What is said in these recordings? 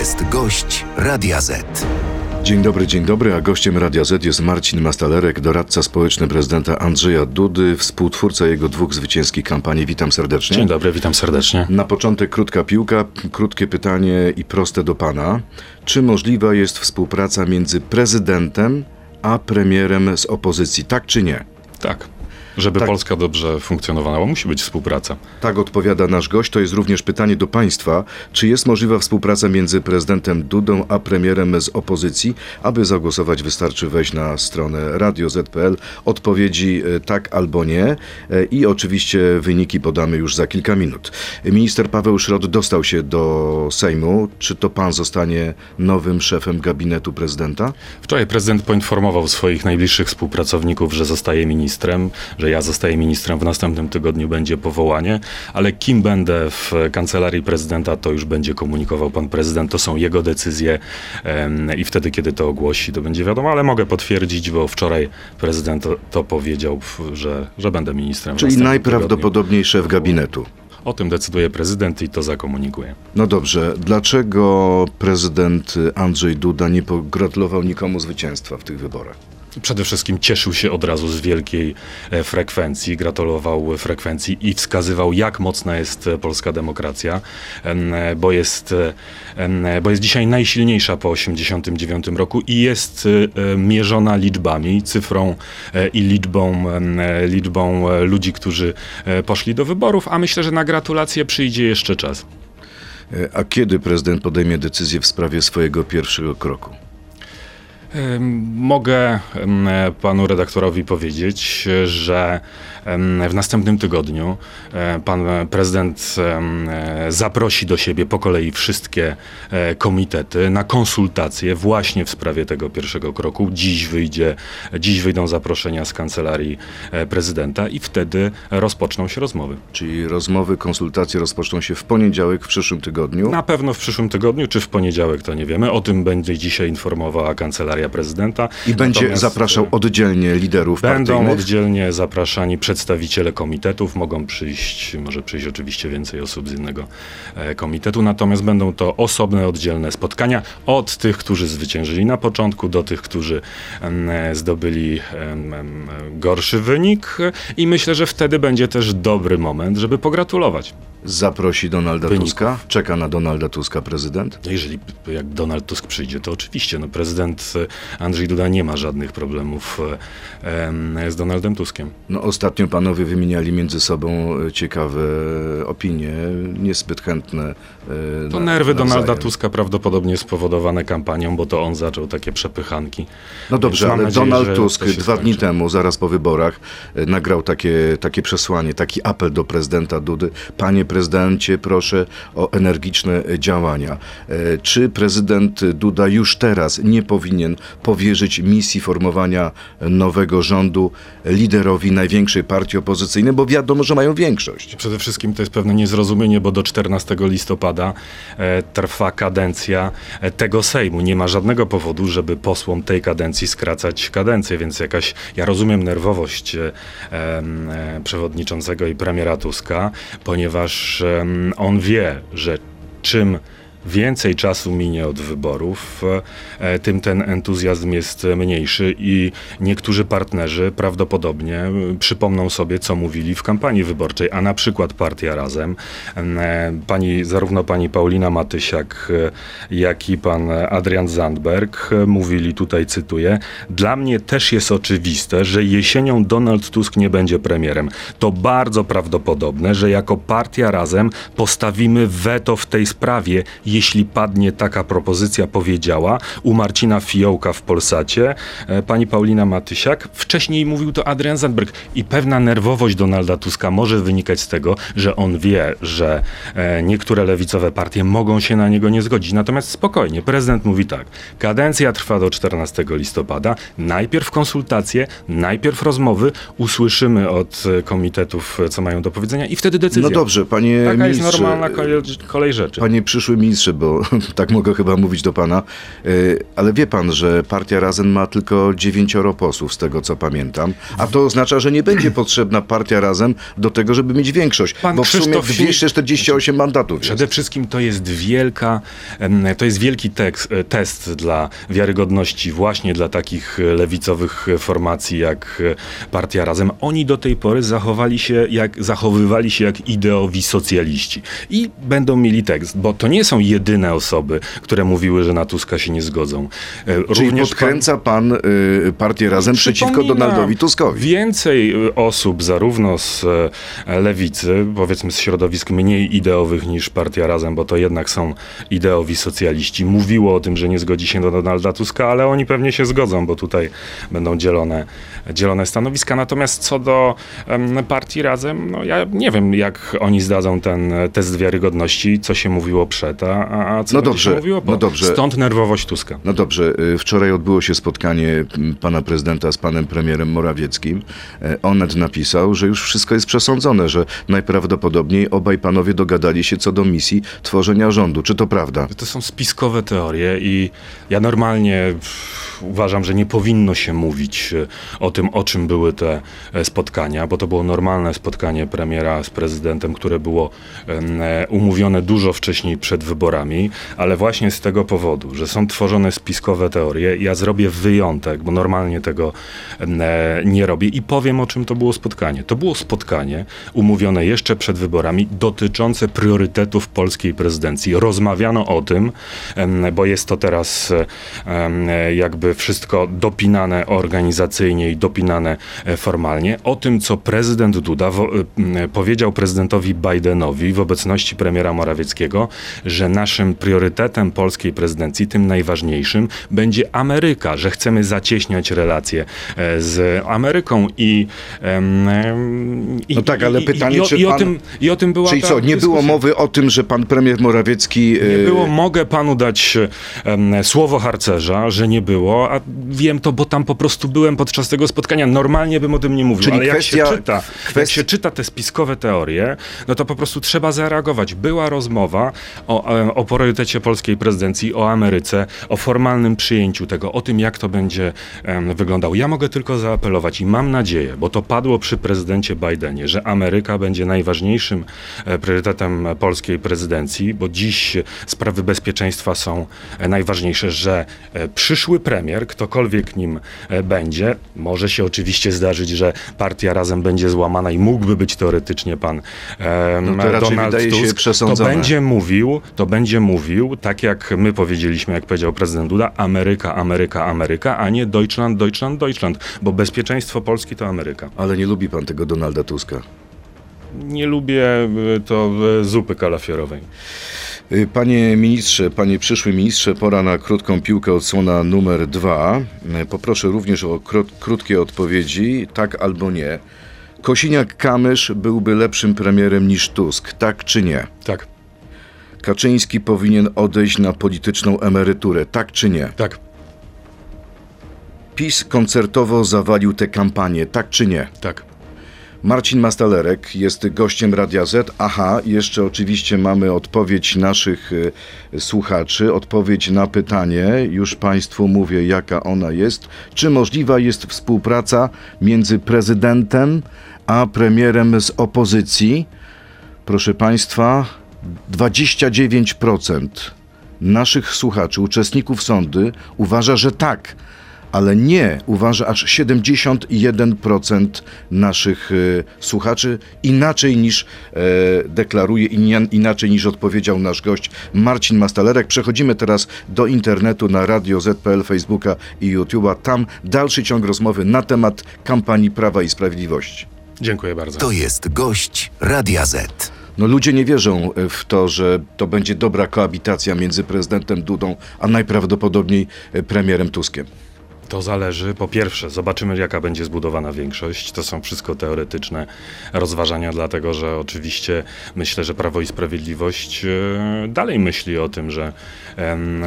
jest gość Radia Z. Dzień dobry, dzień dobry, a gościem Radia Z jest Marcin Mastalerek, doradca społeczny prezydenta Andrzeja Dudy, współtwórca jego dwóch zwycięskich kampanii. Witam serdecznie. Dzień dobry, witam serdecznie. Na początek krótka piłka, krótkie pytanie i proste do pana. Czy możliwa jest współpraca między prezydentem a premierem z opozycji, tak czy nie? Tak. Żeby Tak. Polska dobrze funkcjonowała, musi być współpraca. Tak odpowiada nasz gość. To jest również pytanie do państwa. Czy jest możliwa współpraca między prezydentem Dudą a premierem z opozycji? Aby zagłosować wystarczy wejść na stronę radio.z.pl. Odpowiedzi e, tak albo nie. E, I oczywiście wyniki podamy już za kilka minut. Minister Paweł Szrot dostał się do Sejmu. Czy to pan zostanie nowym szefem gabinetu prezydenta? Wczoraj prezydent poinformował swoich najbliższych współpracowników, że zostaje ministrem, że ja zostaję ministrem, w następnym tygodniu będzie powołanie, ale kim będę w kancelarii prezydenta, to już będzie komunikował pan prezydent. To są jego decyzje i wtedy, kiedy to ogłosi, to będzie wiadomo, ale mogę potwierdzić, bo wczoraj prezydent to, powiedział, że, że będę ministrem. Czyli najprawdopodobniej szef gabinetu. tygodniu. O tym decyduje prezydent i to zakomunikuje. No dobrze, dlaczego prezydent Andrzej Duda nie pogratulował nikomu zwycięstwa w tych wyborach? Przede wszystkim cieszył się od razu z wielkiej e, frekwencji, gratulował frekwencji i wskazywał, jak mocna jest polska demokracja, em, bo jest, bo jest dzisiaj najsilniejsza po 1989 roku i jest e, mierzona liczbami, cyfrą e, i liczbą, liczbą ludzi, którzy poszli do wyborów, a myślę, że na gratulacje przyjdzie jeszcze czas. A kiedy prezydent podejmie decyzję w sprawie swojego pierwszego kroku? Mogę panu redaktorowi powiedzieć, że w następnym tygodniu e, pan prezydent zaprosi do siebie po kolei wszystkie e, komitety na konsultacje właśnie w sprawie tego pierwszego kroku. Dziś wyjdzie, dziś wyjdą zaproszenia z kancelarii e, prezydenta i wtedy rozpoczną się rozmowy. Czyli rozmowy, konsultacje rozpoczną się w poniedziałek w przyszłym tygodniu. Na pewno w przyszłym tygodniu, czy w poniedziałek, to nie wiemy. O tym będzie dzisiaj informowała kancelaria prezydenta. I będzie Natomiast, zapraszał e, oddzielnie liderów Będą partyjnych. oddzielnie zapraszani przedstawiciele komitetów, mogą przyjść, może przyjść oczywiście więcej osób z innego e, komitetu, natomiast będą to osobne, oddzielne spotkania od tych, którzy zwyciężyli na początku, do tych, którzy e, zdobyli gorszy wynik i myślę, że wtedy będzie też dobry moment, żeby pogratulować. Zaprosi Donalda Wyników. Tuska. Czeka na Donalda Tuska prezydent. Jeżeli jak Donald Tusk przyjdzie, to oczywiście. No, prezydent e, Andrzej Duda nie ma żadnych problemów e, em, z Donaldem Tuskiem. No ostatnio panowie wymieniali między sobą e, ciekawe opinie, niezbyt chętne. e, To na- nerwy Donalda nawzajem. Tuska prawdopodobnie spowodowane kampanią, bo to on zaczął takie przepychanki. No dobrze, ale nadzieję, Donald Tusk dwa dni temu, zaraz po wyborach, nagrał takie, takie przesłanie, taki apel do prezydenta Dudy. Panie prezydencie, proszę o energiczne działania. E, Czy prezydent Duda już teraz nie powinien powierzyć misji formowania nowego rządu liderowi największej partii opozycyjnej, bo wiadomo, że mają większość. Przede wszystkim to jest pewne niezrozumienie, bo do 14 listopada e, trwa kadencja e, tego Sejmu. Nie ma żadnego powodu, żeby posłom tej kadencji skracać kadencję, więc jakaś, ja rozumiem nerwowość przewodniczącego i premiera Tuska, ponieważ em, on wie, że czym więcej czasu minie od wyborów, e, tym ten entuzjazm jest mniejszy i niektórzy partnerzy prawdopodobnie przypomną sobie, co mówili w kampanii wyborczej, a na przykład Partia Razem. E, Pani, zarówno pani Paulina Matysiak, e, jak i pan Adrian Zandberg mówili, tutaj cytuję, dla mnie też jest oczywiste, że jesienią Donald Tusk nie będzie premierem. To bardzo prawdopodobne, że jako Partia Razem postawimy weto w tej sprawie, jeśli padnie taka propozycja, powiedziała u Marcina Fiołka w Polsacie, e, pani Paulina Matysiak. Wcześniej mówił to Adrian Zandberg. I pewna nerwowość Donalda Tuska może wynikać z tego, że on wie, że e, niektóre lewicowe partie mogą się na niego nie zgodzić. Natomiast spokojnie, prezydent mówi tak. Kadencja trwa do 14 listopada. Najpierw konsultacje, najpierw rozmowy, usłyszymy od e, komitetów, co mają do powiedzenia i wtedy decyzja. No dobrze, panie Taka ministrze. jest normalna kolej, kolej rzeczy. Panie przyszły ministrze ministrze, bo tak mogę chyba mówić do pana, y, ale wie pan, że partia Razem ma tylko dziewięcioro posłów, z tego co pamiętam, a to oznacza, że nie będzie potrzebna partia Razem do tego, żeby mieć większość, Pan bo w sumie Krzysztof Fi- 248 mandatów jest. Przede wszystkim to jest wielka, to jest wielki tekst, e, test dla wiarygodności właśnie dla takich e, lewicowych formacji jak e, Partia Razem. Oni do tej pory zachowali się jak, zachowywali się jak ideowi socjaliści. I będą mieli tekst, bo to nie są jedyne osoby, które mówiły, że na Tuska się nie zgodzą. E, Czyli Również podkręca pan, y, partię Razem przeciwko Donaldowi Tuskowi. Więcej y, osób, zarówno z e, lewicy, powiedzmy z środowisk mniej ideowych niż Partia Razem, bo to jednak są ideowi socjaliści, mówiło o tym, że nie zgodzi się do Donalda Tuska, ale oni pewnie się zgodzą, bo tutaj będą dzielone, dzielone stanowiska. Natomiast co do Partii Razem, no ja nie wiem, jak oni zdadzą ten test wiarygodności, co się mówiło przed, a, a a co No dobrze, mówiło po. no dobrze. Stąd nerwowość Tuska. No dobrze, y, wczoraj odbyło się spotkanie m, pana prezydenta z panem premierem Morawieckim. E, Onet napisał, że już wszystko jest przesądzone, że najprawdopodobniej obaj panowie dogadali się co do misji tworzenia rządu. Czy to prawda? To są spiskowe teorie i ja normalnie uważam, że nie powinno się mówić e, o tym, o czym były te e, spotkania, bo to było normalne spotkanie premiera z prezydentem, które było umówione dużo wcześniej przed wyborami, ale właśnie z tego powodu, że są tworzone spiskowe teorie, ja zrobię wyjątek, bo normalnie tego e, nie robię i powiem, o czym to było spotkanie. To było spotkanie umówione jeszcze przed wyborami dotyczące priorytetów polskiej prezydencji. Rozmawiano o tym, bo jest to teraz em, jakby wszystko dopinane organizacyjnie i dopinane e, formalnie, o tym, co prezydent Duda powiedział prezydentowi Bidenowi w obecności premiera Morawieckiego, że naszym priorytetem polskiej prezydencji, tym najważniejszym, będzie Ameryka, że chcemy zacieśniać relacje e, z Ameryką i... i No tak, ale i- pytanie, i, o- czy i o pan- tym, I o tym była Czyli co, nie było dyskusja. mowy o tym, że pan premier Morawiecki... Nie y, było, mogę panu dać słowo harcerza, że nie było, a wiem to, bo tam po prostu byłem podczas tego spotkania. Normalnie bym o tym nie mówił, Czyli ale jak kwestia- się czyta, jak się czyta te spiskowe teorie, no to po prostu trzeba zareagować. Była rozmowa o, e, o priorytecie polskiej prezydencji, o Ameryce, o formalnym przyjęciu tego, o tym, jak to będzie wyglądało. Ja mogę tylko zaapelować i mam nadzieję, bo to padło przy prezydencie Bidenie, że Ameryka będzie najważniejszym e, priorytetem polskiej prezydencji, bo dziś sprawy bezpieczeństwa są e, najważniejsze, że e, przyszły premier, ktokolwiek nim będzie, może się oczywiście zdarzyć, że partia razem będzie złamana i mógłby być teoretycznie pan No to Donald Tusk, to będzie mówił, to będzie mówił, tak jak my powiedzieliśmy, jak powiedział prezydent Duda, Ameryka, Ameryka, Ameryka, a nie Deutschland, Deutschland, Deutschland, bo bezpieczeństwo Polski to Ameryka. Ale nie lubi pan tego Donalda Tuska. Nie lubię e, to e, zupy kalafiorowej. Y, Panie ministrze, panie przyszły ministrze, pora na krótką piłkę odsłona numer dwa. Y, Poproszę również o kró- krótkie odpowiedzi, tak albo nie. Kosiniak-Kamysz byłby lepszym premierem niż Tusk, tak czy nie? Tak, Kaczyński powinien odejść na polityczną emeryturę, tak czy nie? tak, PiS koncertowo zawalił tę kampanię, tak czy nie? tak. Marcin Mastalerek jest gościem Radia Z. Aha, jeszcze oczywiście mamy odpowiedź naszych y, słuchaczy, odpowiedź na pytanie, już Państwu mówię jaka ona jest. Czy możliwa jest współpraca między prezydentem a premierem z opozycji? Proszę Państwa, 29% naszych słuchaczy, uczestników sądy uważa, że tak, ale nie uważa aż 71% naszych e, słuchaczy inaczej niż e, deklaruje, inia- inaczej niż odpowiedział nasz gość Marcin Mastalerek. Przechodzimy teraz do internetu na Radio ZPL, Facebooka i YouTube'a. Tam dalszy ciąg rozmowy na temat kampanii Prawa i Sprawiedliwości. Dziękuję bardzo. To jest gość Radia Z. No ludzie nie wierzą e, w to, że to będzie dobra koabitacja między prezydentem Dudą, a najprawdopodobniej e, premierem Tuskiem. To zależy. Po pierwsze, zobaczymy, jaka będzie zbudowana większość. To są wszystko teoretyczne rozważania, dlatego że oczywiście myślę, że Prawo i Sprawiedliwość e, dalej myśli o tym, że.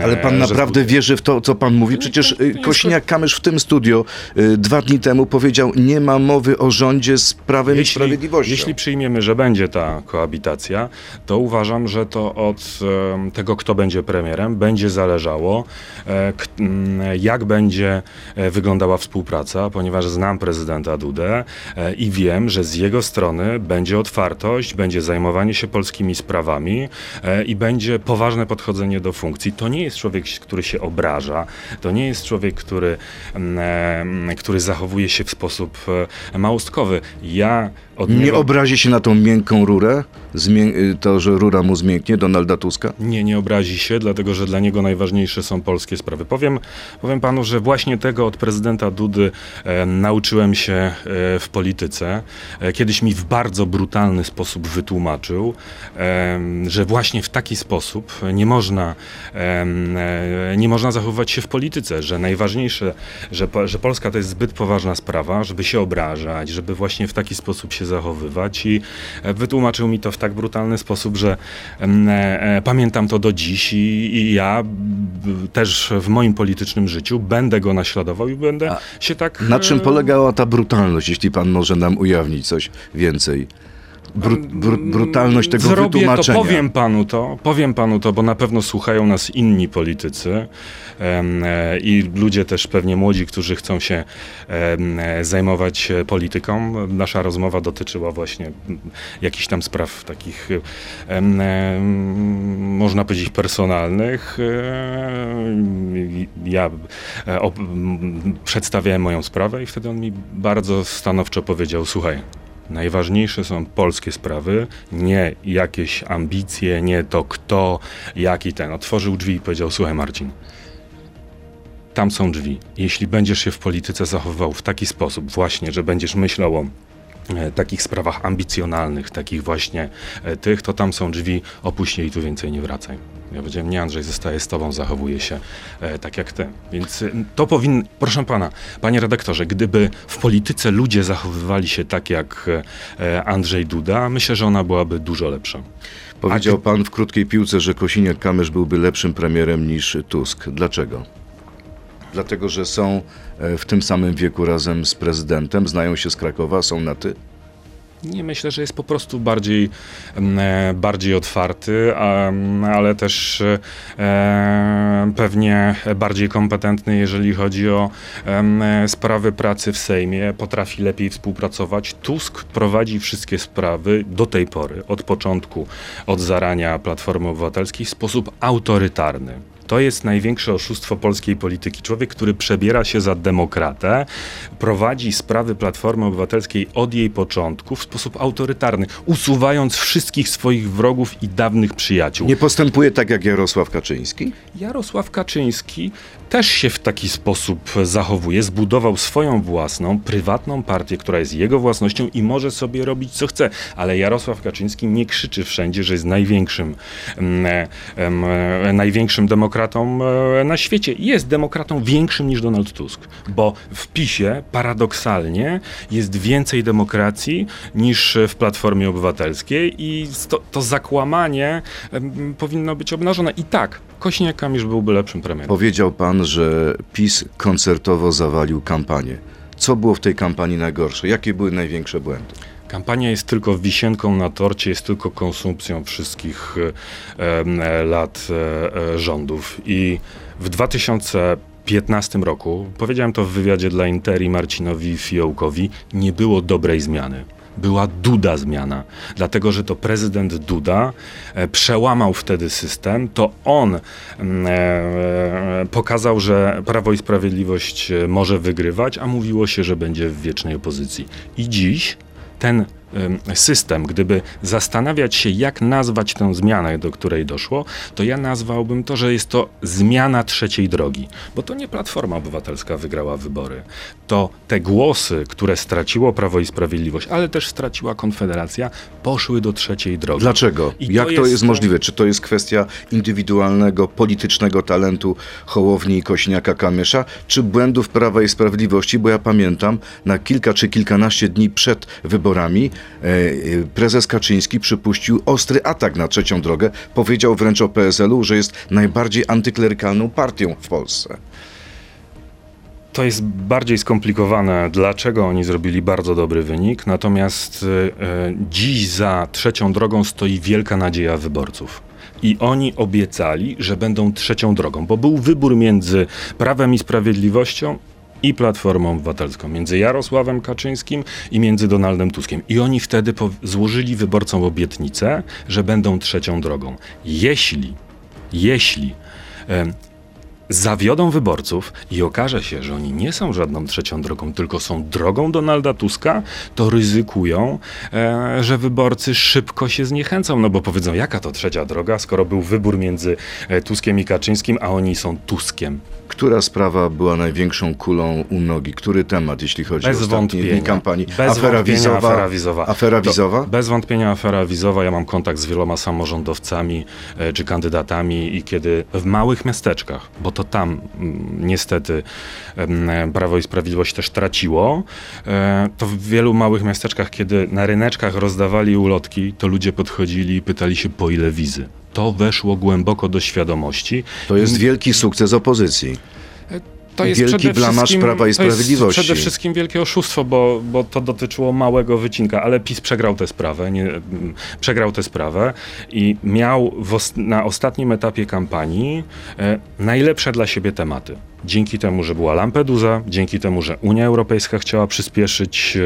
Ale pan e, że naprawdę zbud- wierzy w to, co pan mówi? Przecież to y, Kośniak-Kamysz w tym studio y, dwa dni temu powiedział, nie ma mowy o rządzie z Prawem i Sprawiedliwością. jeśli przyjmiemy, że będzie ta koabitacja, to uważam, że to od tego, kto będzie premierem, będzie zależało, e, jak będzie wyglądała współpraca, ponieważ znam prezydenta Dudę e, i wiem, że z jego strony będzie otwartość, będzie zajmowanie się polskimi sprawami e, i będzie poważne podchodzenie do funkcji. To nie jest człowiek, który się obraża, to nie jest człowiek, który, m, e, który zachowuje się w sposób e, małostkowy. Ja Nie obrazi się na tą miękką rurę? Zmię- y, to, że rura mu zmięknie, Donalda Tuska? Nie, nie obrazi się, dlatego że dla niego najważniejsze są polskie sprawy. Powiem, powiem panu, że właśnie tego od prezydenta Dudy e, nauczyłem się e, w polityce. E, kiedyś mi w bardzo brutalny sposób wytłumaczył, e, że właśnie w taki sposób nie można, e, e, nie można zachowywać się w polityce, że najważniejsze, że, że Polska to jest zbyt poważna sprawa, żeby się obrażać, żeby właśnie w taki sposób się zachowywać i e, wytłumaczył mi to w tak brutalny sposób, że em, e, e, pamiętam to do dziś i, i ja też w moim politycznym życiu będę go naśladował i będę A się tak... Na czym polegała ta brutalność, jeśli pan może nam ujawnić coś więcej? Bru, brutalność tego Zrobię wytłumaczenia. to, powiem panu to, powiem panu to, bo na pewno słuchają nas inni politycy e, i ludzie też pewnie młodzi, którzy chcą się e, zajmować e, polityką. Nasza rozmowa dotyczyła właśnie m, jakichś tam spraw takich, em, można powiedzieć, personalnych. Ja m, przedstawiałem moją sprawę i wtedy on mi bardzo stanowczo powiedział, słuchaj, Najważniejsze są polskie sprawy, nie jakieś ambicje, nie to kto, jaki ten. Otworzył drzwi i powiedział: Słuchaj, Marcin, tam są drzwi. Jeśli będziesz się w polityce zachowywał w taki sposób, właśnie, że będziesz myślał o e, takich sprawach ambicjonalnych, takich właśnie e, tych, to tam są drzwi, opuść i tu więcej nie wracaj. Ja powiedziałem, nie Andrzej, zostaję z tobą, zachowuję się e, tak jak ty. Więc e, to powinno, proszę pana, panie redaktorze, gdyby w polityce ludzie zachowywali się tak jak e, Andrzej Duda, myślę, że ona byłaby dużo lepsza. Powiedział pan w krótkiej piłce, że Kosiniak-Kamysz byłby lepszym premierem niż Tusk. Dlaczego? Dlatego, że są e, w tym samym wieku razem z prezydentem, znają się z Krakowa, są na ty? Nie, myślę, że jest po prostu bardziej, em, e, bardziej otwarty, ale też e, pewnie bardziej kompetentny, jeżeli chodzi o e, sprawy pracy w Sejmie. Potrafi lepiej współpracować. Tusk prowadzi wszystkie sprawy do tej pory, od początku, od zarania Platformy Obywatelskiej w sposób autorytarny. To jest największe oszustwo polskiej polityki. Człowiek, który przebiera się za demokratę, prowadzi sprawy Platformy Obywatelskiej od jej początku w sposób autorytarny, usuwając wszystkich swoich wrogów i dawnych przyjaciół. Nie postępuje tak jak Jarosław Kaczyński? Jarosław Kaczyński też się w taki sposób zachowuje. Zbudował swoją własną, prywatną partię, która jest jego własnością i może sobie robić co chce. Ale Jarosław Kaczyński nie krzyczy wszędzie, że jest największym, em, em, e, największym demokratą e, na świecie. Jest demokratą większym niż Donald Tusk, bo w PiSie paradoksalnie jest więcej demokracji niż w Platformie Obywatelskiej i to, to zakłamanie powinno być obnażone. I tak, Kośniak-Kamysz byłby lepszym premierem. Powiedział pan, że PiS koncertowo zawalił kampanię. Co było w tej kampanii najgorsze? Jakie były największe błędy? Kampania jest tylko wisienką na torcie, jest tylko konsumpcją wszystkich e, e, lat e, e, rządów. I w 2015 roku, powiedziałem to w wywiadzie dla Interi Marcinowi Fiołkowi, nie było dobrej zmiany. Była Duda zmiana, dlatego że to prezydent Duda e, przełamał wtedy system, to on mm, e, pokazał, że Prawo i Sprawiedliwość e, może wygrywać, a mówiło się, że będzie w wiecznej opozycji. I dziś ten system, gdyby zastanawiać się, jak nazwać tę zmianę, do której doszło, to ja nazwałbym to, że jest to zmiana trzeciej drogi. Bo to nie Platforma Obywatelska wygrała wybory. To te głosy, które straciło Prawo i Sprawiedliwość, ale też straciła Konfederacja, poszły do trzeciej drogi. Dlaczego? I Jak to jest, jest- możliwe? Czy to jest kwestia indywidualnego, politycznego talentu Hołowni i Kośniaka-Kamysza, czy błędów Prawa i Sprawiedliwości? Bo ja pamiętam, na kilka czy kilkanaście dni przed wyborami prezes Kaczyński przypuścił ostry atak na trzecią drogę. Powiedział wręcz o PSL-u, że jest najbardziej antyklerykalną partią w Polsce. To jest bardziej skomplikowane, dlaczego oni zrobili bardzo dobry wynik, natomiast e, e, dziś za trzecią drogą stoi wielka nadzieja wyborców. I oni obiecali, że będą trzecią drogą, bo był wybór między Prawem i Sprawiedliwością i Platformą Obywatelską, między Jarosławem Kaczyńskim i między Donaldem Tuskiem. I oni wtedy złożyli wyborcom obietnicę, że będą trzecią drogą. Jeśli, jeśli zawiodą wyborców i okaże się, że oni nie są żadną trzecią drogą, tylko są drogą Donalda Tuska, to ryzykują, e, że wyborcy szybko się zniechęcą, no bo powiedzą, jaka to trzecia droga, skoro był wybór między e, Tuskiem i Kaczyńskim, a oni są Tuskiem. Która sprawa była największą kulą u nogi? Który temat, jeśli chodzi Bez o ostatnie dni kampanii? Bez afera wątpienia wizowa? afera wizowa. Afera To- wizowa? Bez wątpienia afera wizowa. Ja mam kontakt z wieloma samorządowcami e, czy kandydatami i kiedy w małych miasteczkach, bo to tam mm, niestety e, Prawo i Sprawiedliwość też traciło, e, to w wielu małych miasteczkach, kiedy na ryneczkach rozdawali ulotki, to ludzie podchodzili i pytali się po ile wizy. To weszło głęboko do świadomości. To jest wielki sukces opozycji. To jest Wielki przede blamaż Prawa i Sprawiedliwości. przede wszystkim wielkie oszustwo, bo, bo to dotyczyło małego wycinka, ale PiS przegrał tę sprawę, nie, mm, przegrał tę sprawę i miał w na ostatnim etapie kampanii e, najlepsze dla siebie tematy. Dzięki temu, że była Lampedusa, dzięki temu, że Unia Europejska chciała przyspieszyć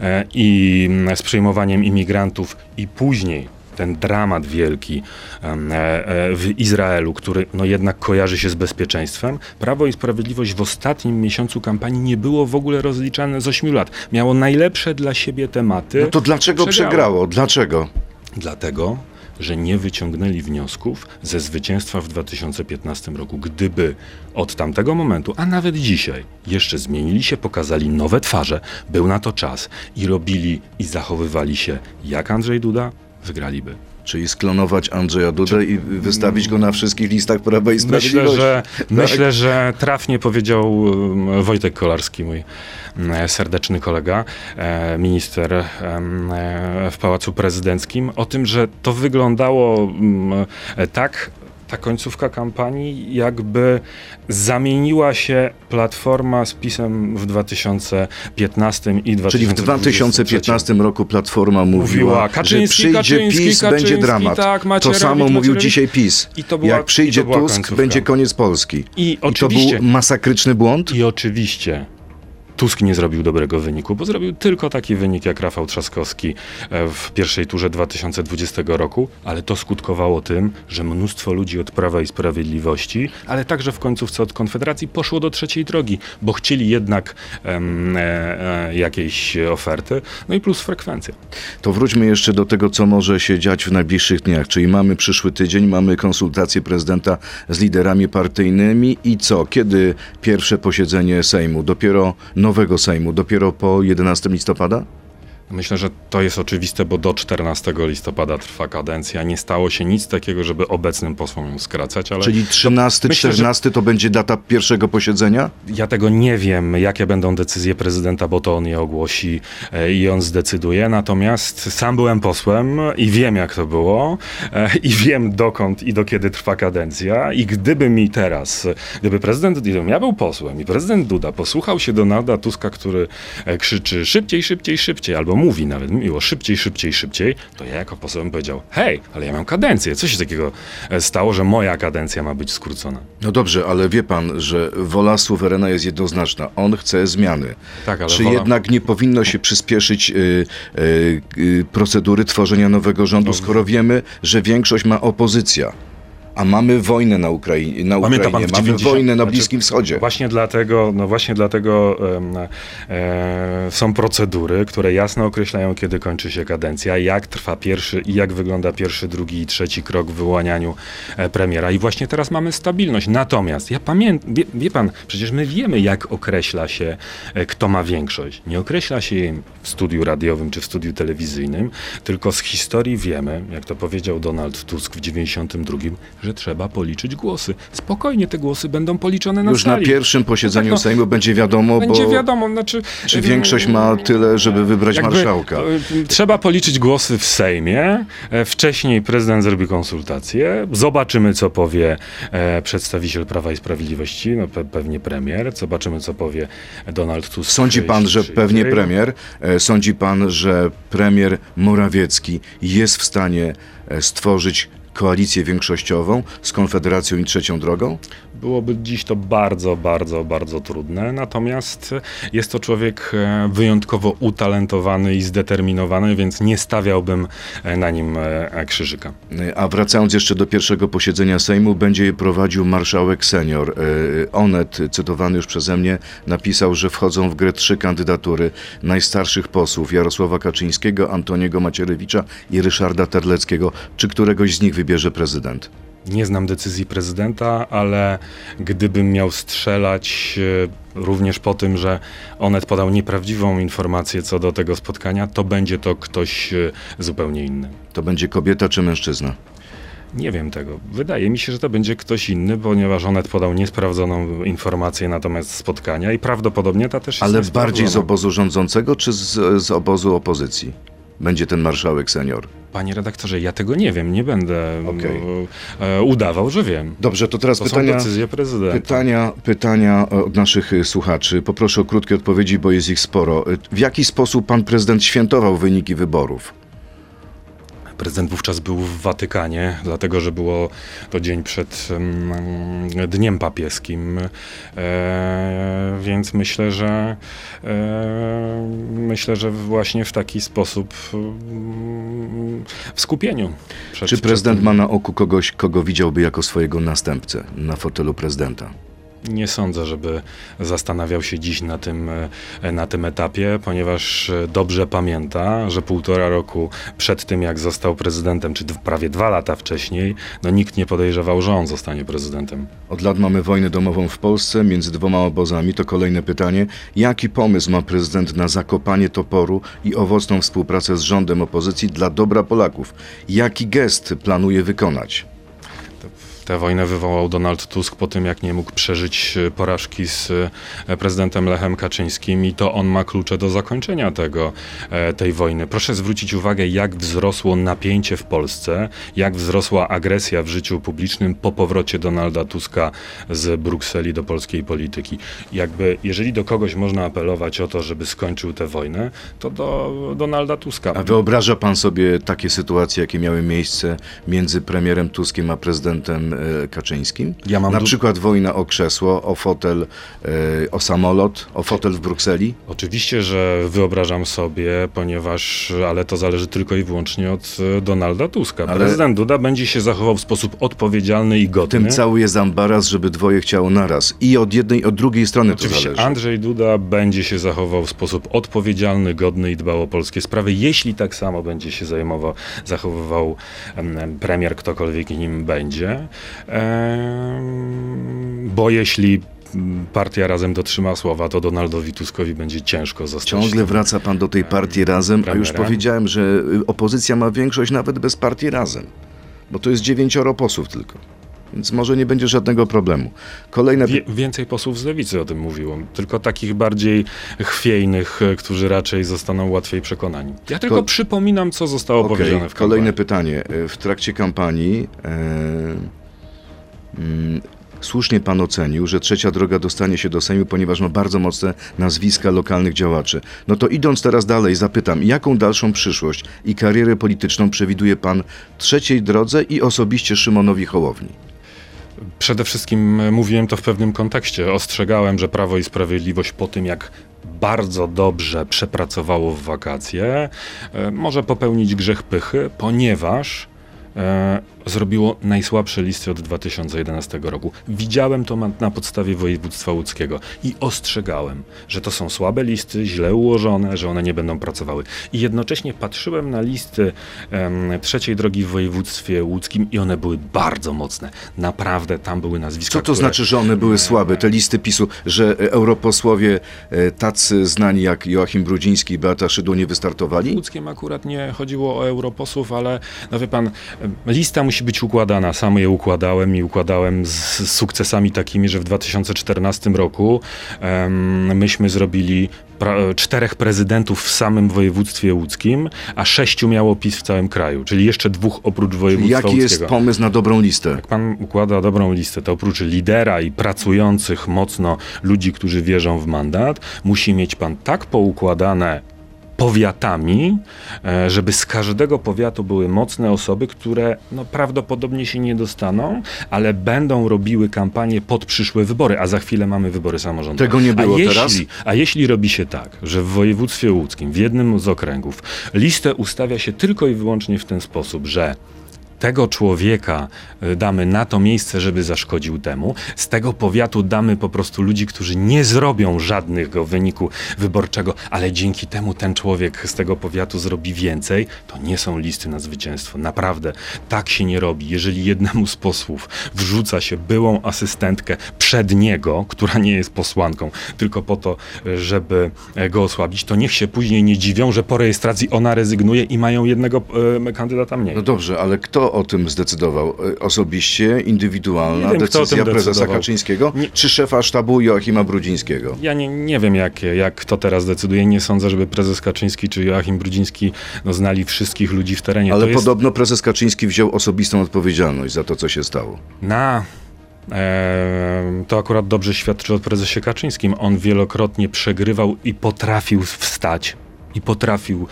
e, i mm, z przyjmowaniem imigrantów i później ten dramat wielki e, e, w Izraelu, który no jednak kojarzy się z bezpieczeństwem, Prawo i Sprawiedliwość w ostatnim miesiącu kampanii nie było w ogóle rozliczane z 8 lat. Miało najlepsze dla siebie tematy. No to dlaczego przegrało? Dlaczego? Dlatego, że nie wyciągnęli wniosków ze zwycięstwa w 2015 roku. Gdyby od tamtego momentu, a nawet dzisiaj, jeszcze zmienili się, pokazali nowe twarze, był na to czas i robili i zachowywali się jak Andrzej Duda, wygraliby. Czyli sklonować Andrzeja Dudę i wystawić go na wszystkich listach Prawa i Myślę, Sprawiedliwości. że, Tak. myślę, że trafnie powiedział Wojtek Kolarski, mój serdeczny kolega, minister e, w Pałacu Prezydenckim, o tym, że to wyglądało e, tak, ta końcówka kampanii, jakby zamieniła się Platforma z PiSem w 2015 i 2023. Czyli w 2015 roku Platforma mówiła, Mówiła, że przyjdzie Kaczyński, PiS, Kaczyński, będzie dramat. tak, to Macierewicz, samo mówił dzisiaj PiS. I to była- Jak przyjdzie i to Tusk, końcówka. będzie koniec Polski. I to oczywiście- był masakryczny błąd? I oczywiście Tusk nie zrobił dobrego wyniku, bo zrobił tylko taki wynik jak Rafał Trzaskowski e, w pierwszej turze 2020 roku, ale to skutkowało tym, że mnóstwo ludzi od Prawa i Sprawiedliwości, ale także w końcówce od Konfederacji poszło do trzeciej drogi, bo chcieli jednak em, e, e, jakiejś oferty, no i plus frekwencja. To wróćmy jeszcze do tego, co może się dziać w najbliższych dniach. Czyli mamy przyszły tydzień, mamy konsultacje prezydenta z liderami partyjnymi i co? Kiedy pierwsze posiedzenie Sejmu? Dopiero nowego Sejmu? Dopiero po 11 listopada? Myślę, że to jest oczywiste, bo do 14 listopada trwa kadencja. Nie stało się nic takiego, żeby obecnym posłom ją skracać, ale Czyli 13, myślę, że- 14 to będzie data pierwszego posiedzenia? Ja tego nie wiem, jakie będą decyzje prezydenta, bo to on je ogłosi e, i on zdecyduje. Natomiast sam byłem posłem i wiem, jak to było, e, i wiem, dokąd i do kiedy trwa kadencja. I gdyby mi teraz, gdyby prezydent, gdybym ja był posłem i prezydent Duda posłuchał się Donalda Tuska, który e, krzyczy szybciej, szybciej, szybciej, albo mówi nawet miło szybciej, szybciej, szybciej, to ja jako poseł bym powiedział: hej, ale ja mam kadencję. Co się takiego e, stało, że moja kadencja ma być skrócona? No dobrze, ale wie pan, że wola suwerena jest jednoznaczna. On chce zmiany. Tak, ale Czy wola- jednak nie powinno się przyspieszyć y, y, y, procedury tworzenia nowego rządu, skoro wiemy, że większość ma opozycja? A mamy wojnę na, Ukrai- na Pamięta pan Ukrainie, w mamy 90 wojnę na znaczy, Bliskim Wschodzie. Właśnie dlatego, no właśnie dlatego e, są procedury, które jasno określają, kiedy kończy się kadencja, jak trwa pierwszy i jak wygląda pierwszy, drugi i trzeci krok w wyłanianiu e, premiera. I właśnie teraz mamy stabilność. Natomiast ja pamiętam, wie, wie pan, przecież my wiemy, jak określa się, e, kto ma większość. Nie określa się jej w studiu radiowym czy w studiu telewizyjnym, tylko z historii wiemy, jak to powiedział Donald Tusk w 92, że trzeba policzyć głosy. Spokojnie te głosy będą policzone na Już na sali. pierwszym posiedzeniu Tak, no, Sejmu będzie wiadomo, Będzie bo wiadomo, znaczy... czy większość ma tyle, żeby wybrać jakby, marszałka. e, Trzeba policzyć głosy w Sejmie. E, Wcześniej prezydent zrobi konsultacje. Zobaczymy, co powie e, przedstawiciel Prawa i Sprawiedliwości, no pe pewnie premier. Zobaczymy, co powie Donald Tusk. Sądzi pan, że pewnie premier, e, sądzi pan, że premier Morawiecki jest w stanie stworzyć koalicję większościową z Konfederacją i Trzecią Drogą? Byłoby dziś to bardzo, bardzo, bardzo trudne. Natomiast jest to człowiek e, wyjątkowo utalentowany i zdeterminowany, więc nie stawiałbym e, na nim e, krzyżyka. A wracając jeszcze do pierwszego posiedzenia Sejmu, będzie je prowadził marszałek senior. Onet, cytowany już przeze mnie, napisał, że wchodzą w grę trzy kandydatury najstarszych posłów Jarosława Kaczyńskiego, Antoniego Macierewicza i Ryszarda Terleckiego. Czy któregoś z nich wybierze prezydent? Nie znam decyzji prezydenta, ale gdybym miał strzelać e, również po tym, że Onet podał nieprawdziwą informację co do tego spotkania, to będzie to ktoś e, zupełnie inny. To będzie kobieta czy mężczyzna? Nie wiem tego. Wydaje mi się, że to będzie ktoś inny, ponieważ Onet podał niesprawdzoną informację na temat spotkania i prawdopodobnie ta też jest Ale bardziej z obozu rządzącego czy z, z obozu opozycji? Będzie ten marszałek senior. Panie redaktorze, ja tego nie wiem, nie będę Okej. e, udawał, że wiem. Dobrze, to teraz To pytania. są decyzje prezydenta. Pytania, pytania od naszych y, słuchaczy. Poproszę o krótkie odpowiedzi, bo jest ich sporo. W jaki sposób pan prezydent świętował wyniki wyborów? Prezydent wówczas był w Watykanie, dlatego że było to dzień przed Dniem Papieskim, e, więc myślę, że e, myślę, że właśnie w taki sposób w skupieniu. Przed, Czy przed prezydent tym. ma na oku kogoś, kogo widziałby jako swojego następcę na fotelu prezydenta? Nie sądzę, żeby zastanawiał się dziś na tym, e, na tym etapie, ponieważ e, dobrze pamięta, że półtora roku przed tym, jak został prezydentem, czy prawie dwa lata wcześniej, no nikt nie podejrzewał, że on zostanie prezydentem. Od lat mamy wojnę domową w Polsce między dwoma obozami. To kolejne pytanie. Jaki pomysł ma prezydent na zakopanie toporu i owocną współpracę z rządem opozycji dla dobra Polaków? Jaki gest planuje wykonać? Tę wojnę wywołał Donald Tusk po tym, jak nie mógł przeżyć e, porażki z e, prezydentem Lechem Kaczyńskim i to on ma klucze do zakończenia tego, e, tej wojny. Proszę zwrócić uwagę, jak wzrosło napięcie w Polsce, jak wzrosła agresja w życiu publicznym po powrocie Donalda Tuska z Brukseli do polskiej polityki. Jakby, jeżeli do kogoś można apelować o to, żeby skończył tę wojnę, to do Donalda Tuska. A wyobraża pan sobie takie sytuacje, jakie miały miejsce między premierem Tuskiem a prezydentem e, Kaczyńskim? Ja mam Na du- przykład wojna o krzesło, o fotel, e, o samolot, o fotel w Brukseli? Oczywiście, że wyobrażam sobie, ponieważ, ale to zależy tylko i wyłącznie od e, Donalda Tuska. Ale- Prezydent Duda będzie się zachował w sposób odpowiedzialny i godny. tym cały jest żeby dwoje chciało naraz. I od jednej, i od drugiej strony to Oczywiście zależy. Andrzej Duda będzie się zachował w sposób odpowiedzialny, godny i dbał o polskie sprawy. Jeśli tak samo będzie się zajmował, zachowywał em, premier, ktokolwiek nim będzie. Bo jeśli mm, partia razem dotrzyma słowa, to Donaldowi Tuskowi będzie ciężko zostać. Ciągle wraca pan do tej partii razem, a już premiera. powiedziałem, że y, opozycja ma większość nawet bez partii razem. Bo to jest dziewięcioro posłów tylko. Więc może nie będzie żadnego problemu. Kolejne Wie, więcej posłów z lewicy o tym mówiło, tylko takich bardziej chwiejnych, e, którzy raczej zostaną łatwiej przekonani. Ja tylko Ko- przypominam, co zostało Okej, powiedziane w Kolejne kampanii. pytanie. E, W trakcie kampanii mm, słusznie pan ocenił, że trzecia droga dostanie się do Sejmu, ponieważ ma bardzo mocne nazwiska lokalnych działaczy. No to idąc teraz dalej, zapytam, jaką dalszą przyszłość i karierę polityczną przewiduje pan trzeciej drodze i osobiście Szymonowi Hołowni? Przede wszystkim e, mówiłem to w pewnym kontekście. Ostrzegałem, że Prawo i Sprawiedliwość po tym, jak bardzo dobrze przepracowało w wakacje, e, może popełnić grzech pychy, ponieważ e, zrobiło najsłabsze listy od 2011 roku. Widziałem to na podstawie województwa łódzkiego i ostrzegałem, że to są słabe listy, źle ułożone, że one nie będą pracowały. I jednocześnie patrzyłem na listy em, trzeciej drogi w województwie łódzkim i one były bardzo mocne. Naprawdę tam były nazwiska, Co to które... znaczy, że one były słabe, te listy PiSu, że e, europosłowie e, tacy znani jak Joachim Brudziński i Beata Szydło nie wystartowali? Łódzkiem akurat nie chodziło o europosłów, ale no wie pan, em, lista musi być układana. Sam je układałem i układałem z, sukcesami takimi, że w 2014 roku em, myśmy zrobili pra, czterech prezydentów w samym województwie łódzkim, a sześciu miało PiS w całym kraju, czyli jeszcze dwóch oprócz województwa Jaki jest łódzkiego. pomysł na dobrą listę? Jak pan układa dobrą listę, to oprócz lidera i pracujących mocno ludzi, którzy wierzą w mandat, musi mieć pan tak poukładane powiatami, e, żeby z każdego powiatu były mocne osoby, które no, prawdopodobnie się nie dostaną, ale będą robiły kampanię pod przyszłe wybory, a za chwilę mamy wybory samorządowe. Tego nie było a jeśli, teraz? A jeśli robi się tak, że w województwie łódzkim, w jednym z okręgów, listę ustawia się tylko i wyłącznie w ten sposób, że tego człowieka y, damy na to miejsce, żeby zaszkodził temu. Z tego powiatu damy po prostu ludzi, którzy nie zrobią żadnego wyniku wyborczego, ale dzięki temu ten człowiek z tego powiatu zrobi więcej. To nie są listy na zwycięstwo. Naprawdę tak się nie robi. Jeżeli jednemu z posłów wrzuca się byłą asystentkę przed niego, która nie jest posłanką, tylko po to, y, żeby e, go osłabić, to niech się później nie dziwią, że po rejestracji ona rezygnuje i mają jednego e, kandydata mniej. No dobrze, ale kto o tym zdecydował? E, Osobiście, indywidualna wiem, decyzja prezesa. Kaczyńskiego, Nie- czy szefa sztabu Joachima Brudzińskiego? Ja nie, nie wiem, jak, jak kto teraz decyduje. Nie sądzę, żeby prezes Kaczyński czy Joachim Brudziński no, znali wszystkich ludzi w terenie. Ale to jest podobno prezes Kaczyński wziął osobistą odpowiedzialność za to, co się stało. na. E, to akurat dobrze świadczy o prezesie Kaczyńskim. On wielokrotnie przegrywał i potrafił wstać. I potrafił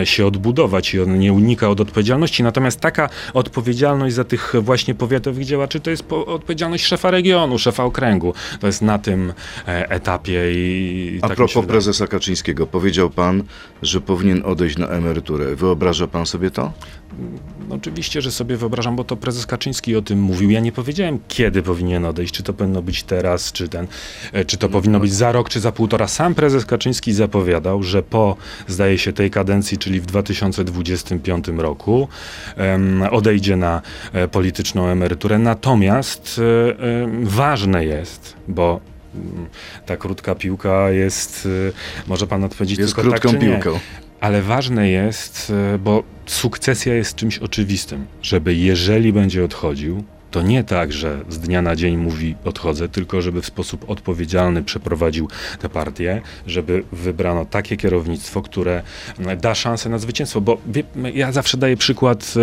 e, się odbudować i on nie unika od odpowiedzialności. Natomiast taka odpowiedzialność za tych właśnie powiatowych działaczy to jest po, odpowiedzialność szefa regionu, szefa okręgu. To jest na tym e, etapie i A tak propos prezesa Kaczyńskiego, powiedział pan, że powinien odejść na emeryturę. Wyobraża pan sobie to? No Oczywiście, że sobie wyobrażam, bo to prezes Kaczyński o tym mówił. Ja nie powiedziałem, kiedy powinien odejść, czy to powinno być teraz, czy ten, e, czy to powinno być za rok, czy za półtora. Sam prezes Kaczyński zapowiadał, że po, zdaje się, tej kadencji, czyli w 2025 roku, odejdzie na e, polityczną emeryturę. Natomiast e, ważne jest, bo mm, ta krótka piłka jest, może pan odpowiedzieć Jest tylko krótką tak, czy nie. Ale ważne jest, e, bo sukcesja jest czymś oczywistym, żeby jeżeli będzie odchodził, to nie tak, że z dnia na dzień mówi odchodzę, tylko żeby w sposób odpowiedzialny przeprowadził tę partię, żeby wybrano takie kierownictwo, które da szansę na zwycięstwo. Bo ja zawsze daję przykład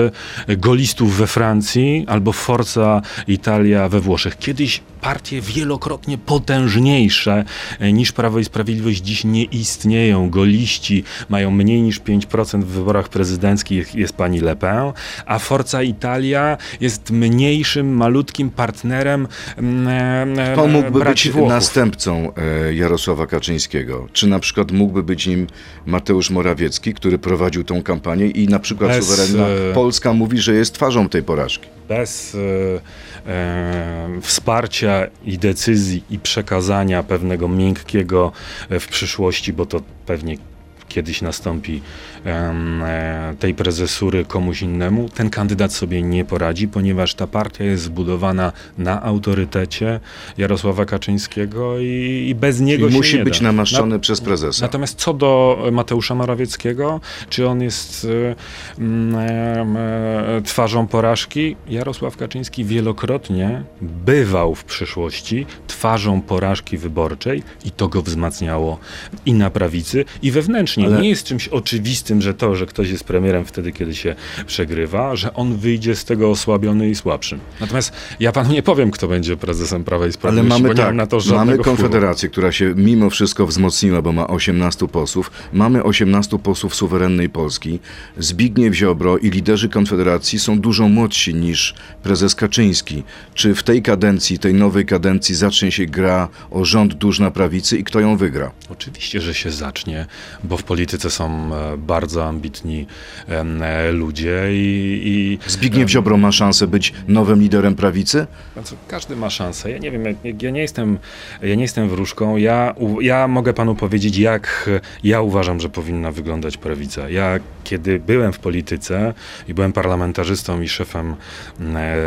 e, golistów we Francji albo Forza Italia we Włoszech. Kiedyś partie wielokrotnie potężniejsze e, niż Prawo i Sprawiedliwość dziś nie istnieją. Goliści mają mniej niż 5% w wyborach prezydenckich, jest pani Le Pen, a Forza Italia jest mniejszym, malutkim partnerem mm, e, Kto mógłby braci być Włochów. następcą e, Jarosława Kaczyńskiego? Czy na przykład mógłby być nim Mateusz Morawiecki, który prowadził tą kampanię i na przykład suwerenna e, Polska mówi, że jest twarzą tej porażki? Bez e, e, wsparcia i decyzji i przekazania pewnego miękkiego e, w przyszłości, bo to pewnie kiedyś nastąpi tej prezesury komuś innemu, ten kandydat sobie nie poradzi, ponieważ ta partia jest zbudowana na autorytecie Jarosława Kaczyńskiego i, i bez niego I się musi nie być da. namaszczony przez prezesa. Natomiast co do Mateusza Morawieckiego, czy on jest e, mm, e, twarzą porażki? Jarosław Kaczyński wielokrotnie bywał w przyszłości twarzą porażki wyborczej i to go wzmacniało i na prawicy, i wewnętrznie. Ale- Nie jest czymś oczywistym, że to, że ktoś jest premierem wtedy, kiedy się przegrywa, że on wyjdzie z tego osłabiony i słabszym. Natomiast ja panu nie powiem, kto będzie prezesem Prawa i Ale Sprawiedliwości, mamy bo nie tak, na to mamy żadnego wpływu. Konfederację, która się mimo wszystko wzmocniła, bo ma 18 posłów. Mamy 18 posłów suwerennej Polski. Zbigniew Ziobro i liderzy Konfederacji są dużo młodsi niż prezes Kaczyński. Czy w tej kadencji, tej nowej kadencji zacznie się gra o rząd dusz na prawicy i kto ją wygra? Oczywiście, że się zacznie, bo w polityce są e, bardzo ambitni ludzie i, i Zbigniew Ziobro ma szansę być nowym liderem prawicy? Znaczy, każdy ma szansę. Ja nie wiem, ja nie jestem, ja nie jestem wróżką. Ja, ja mogę panu powiedzieć, jak ja uważam, że powinna wyglądać prawica. Ja, kiedy byłem w polityce i byłem parlamentarzystą i szefem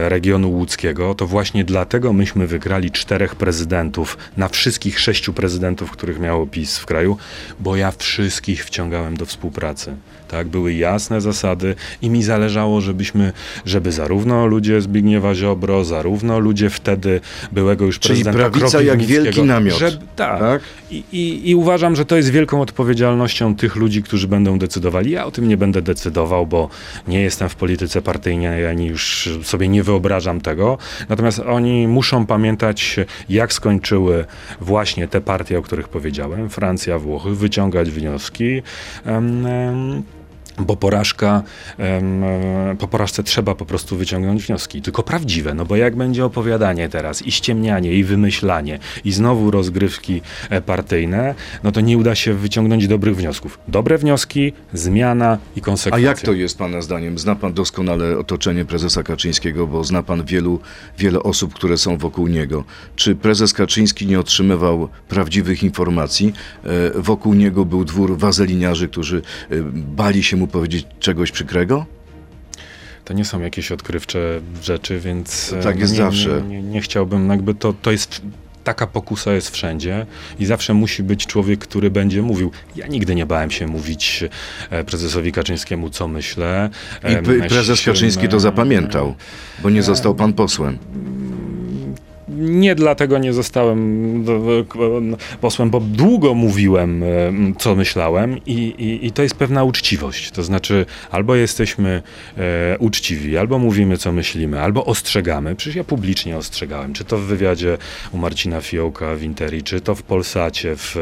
regionu łódzkiego, to właśnie dlatego myśmy wygrali czterech prezydentów na wszystkich sześciu prezydentów, których miało PiS w kraju, bo ja wszystkich wciągałem do współpracy. меняется. Tak, były jasne zasady i mi zależało, żebyśmy, żeby zarówno ludzie Zbigniewa Ziobro, zarówno ludzie wtedy byłego już Czyli prezydenta prawica jak wielki namiot, Żeby, tak. tak? I, i, I uważam, że to jest wielką odpowiedzialnością tych ludzi, którzy będą decydowali. Ja o tym nie będę decydował, bo nie jestem w polityce partyjnej, ani już sobie nie wyobrażam tego. Natomiast oni muszą pamiętać, jak skończyły właśnie te partie, o których powiedziałem, Francja, Włochy, wyciągać wnioski. em, em, bo porażka, e, po porażce trzeba po prostu wyciągnąć wnioski, tylko prawdziwe, no bo jak będzie opowiadanie teraz i ściemnianie i wymyślanie i znowu rozgrywki e, partyjne, no to nie uda się wyciągnąć dobrych wniosków. Dobre wnioski, zmiana i A konsekwencje. jak to jest pana zdaniem? Zna pan doskonale otoczenie prezesa Kaczyńskiego, bo zna pan wielu, wiele osób, które są wokół niego. Czy prezes Kaczyński nie otrzymywał prawdziwych informacji? E, Wokół niego był dwór wazeliniarzy, którzy bali się mu powiedzieć czegoś przykrego? To nie są jakieś odkrywcze rzeczy, więc e, Tak jest nie, zawsze. Nie, nie, nie chciałbym, jakby to, to jest taka pokusa jest wszędzie i zawsze musi być człowiek, który będzie mówił. Ja nigdy nie bałem się mówić e, prezesowi Kaczyńskiemu, co myślę. I p- prezes Kaczyński to zapamiętał, bo nie został pan posłem. Nie dlatego nie zostałem posłem, bo długo mówiłem, em, co myślałem, i, i, i to jest pewna uczciwość. To znaczy, albo jesteśmy e, uczciwi, albo mówimy, co myślimy, albo ostrzegamy. Przecież ja publicznie ostrzegałem, czy to w wywiadzie u Marcina Fiołka w Interi, czy to w Polsacie, w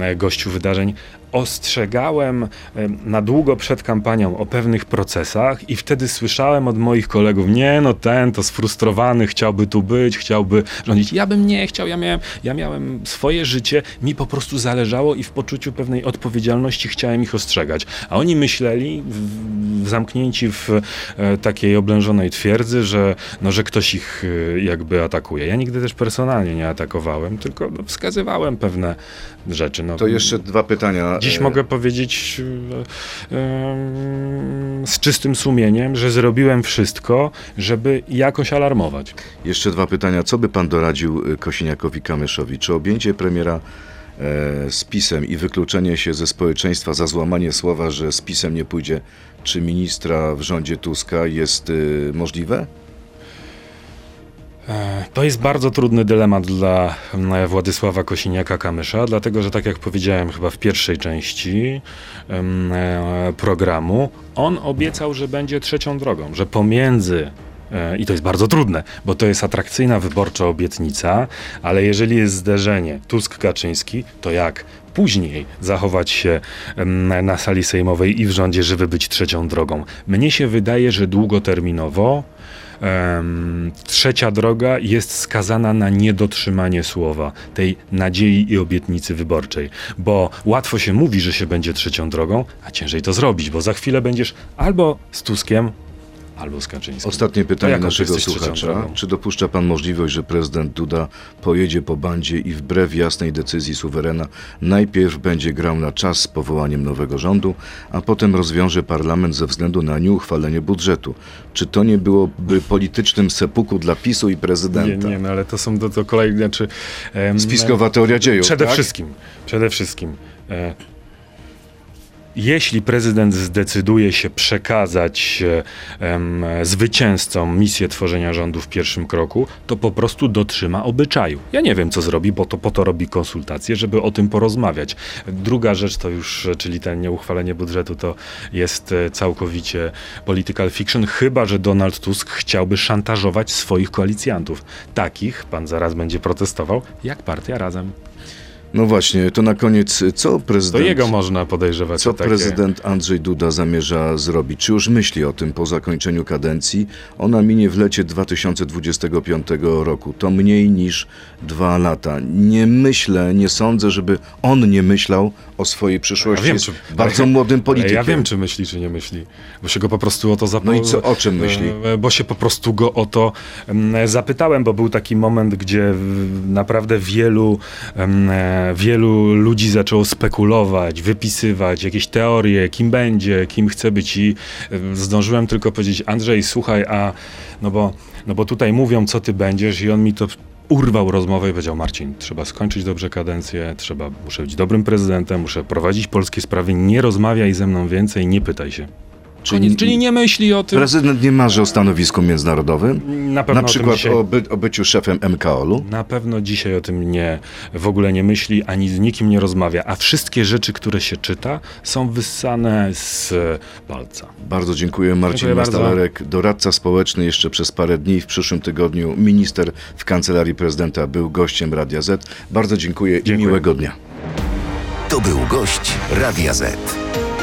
e, gościu wydarzeń. Ostrzegałem em, na długo przed kampanią o pewnych procesach i wtedy słyszałem od moich kolegów, nie no ten to sfrustrowany, chciałby tu być, chciałby rządzić. Ja bym nie chciał, ja miałem, ja miałem swoje życie, mi po prostu zależało i w poczuciu pewnej odpowiedzialności chciałem ich ostrzegać. A oni myśleli, w zamknięci w e, takiej oblężonej twierdzy, że, no, że ktoś ich e, jakby atakuje. Ja nigdy też personalnie nie atakowałem, tylko no, wskazywałem pewne rzeczy. No, To jeszcze dwa pytania. Dziś E, mogę powiedzieć e, z czystym sumieniem, że zrobiłem wszystko, żeby jakoś alarmować. Jeszcze dwa pytania. Co by pan doradził y, Kosiniakowi Kamyszowi? Czy objęcie premiera e, z PiSem i wykluczenie się ze społeczeństwa za złamanie słowa, że z PiSem nie pójdzie, czy ministra w rządzie Tuska jest możliwe? E, To jest bardzo trudny dylemat dla mm, Władysława Kosiniaka-Kamysza, dlatego że tak jak powiedziałem chyba w pierwszej części e, programu, on obiecał, że będzie trzecią drogą, że pomiędzy e, i to jest bardzo trudne, bo to jest atrakcyjna wyborcza obietnica, ale jeżeli jest zderzenie Tusk-Kaczyński, to jak później zachować się na sali sejmowej i w rządzie, żeby być trzecią drogą? Mnie się wydaje, że długoterminowo Em, trzecia droga jest skazana na niedotrzymanie słowa, tej nadziei i obietnicy wyborczej. Bo łatwo się mówi, że się będzie trzecią drogą, a ciężej to zrobić, bo za chwilę będziesz albo z Tuskiem, albo z Kaczyńskim. Ostatnie pytanie naszego słuchacza. Czy dopuszcza pan możliwość, że prezydent Duda pojedzie po bandzie i wbrew jasnej decyzji suwerena najpierw będzie grał na czas z powołaniem nowego rządu, a potem rozwiąże parlament ze względu na nieuchwalenie budżetu? Czy to nie byłoby politycznym sepuku dla PiSu i Nie, prezydenta? nie, no ale to są to, to kolejne, znaczy... em, Spiskowa teoria dziejów, Przede tak? wszystkim, przede wszystkim. E, jeśli prezydent zdecyduje się przekazać em, zwycięzcom misję tworzenia rządu w pierwszym kroku, to po prostu dotrzyma obyczaju. Ja nie wiem, co zrobi, bo to po to robi konsultacje, żeby o tym porozmawiać. Druga rzecz to już, czyli ten nieuchwalenie budżetu, to jest e, całkowicie political fiction, chyba że Donald Tusk chciałby szantażować swoich koalicjantów. Takich, pan zaraz będzie protestował, jak partia razem. No właśnie, to na koniec, co To prezydent... jego można podejrzewać Co prezydent Andrzej Duda zamierza zrobić? Czy już myśli o tym po zakończeniu kadencji? Ona minie w lecie 2025 roku. To mniej niż dwa lata. Nie myślę, nie sądzę, żeby on nie myślał o swojej przyszłości. Ja wiem, czy- bardzo młodym politykiem. Ja wiem, czy myśli, czy nie myśli, bo się go po prostu o to No zapytałem. i co, o czym myśli? Bo się po prostu go o to em, zapytałem, bo był taki moment, gdzie naprawdę wielu, e, wielu ludzi zaczęło spekulować, wypisywać jakieś teorie, kim będzie, kim chce być i em, zdążyłem tylko powiedzieć, Andrzej, słuchaj, a no bo, no bo tutaj mówią, co ty będziesz i on mi to urwał rozmowę i powiedział, Marcin, trzeba skończyć dobrze kadencję, trzeba, muszę być dobrym prezydentem, muszę prowadzić polskie sprawy, nie rozmawiaj ze mną więcej, nie pytaj się. Czyli- Czyli, nie myśli o tym. Prezydent nie marzy o stanowisku międzynarodowym? Na pewno Na o tym przykład dzisiaj, o, by, o byciu szefem MKOL-u? Na pewno dzisiaj o tym nie, w ogóle nie myśli, ani z nikim nie rozmawia, a wszystkie rzeczy, które się czyta, są wyssane z palca. Bardzo dziękuję. Marcin Dziękuję bardzo. Mastalerek, doradca społeczny jeszcze przez parę dni. W przyszłym tygodniu minister w kancelarii prezydenta był gościem Radia Z. Bardzo dziękuję, i Dziękuję. miłego dnia. To był gość Radia Z.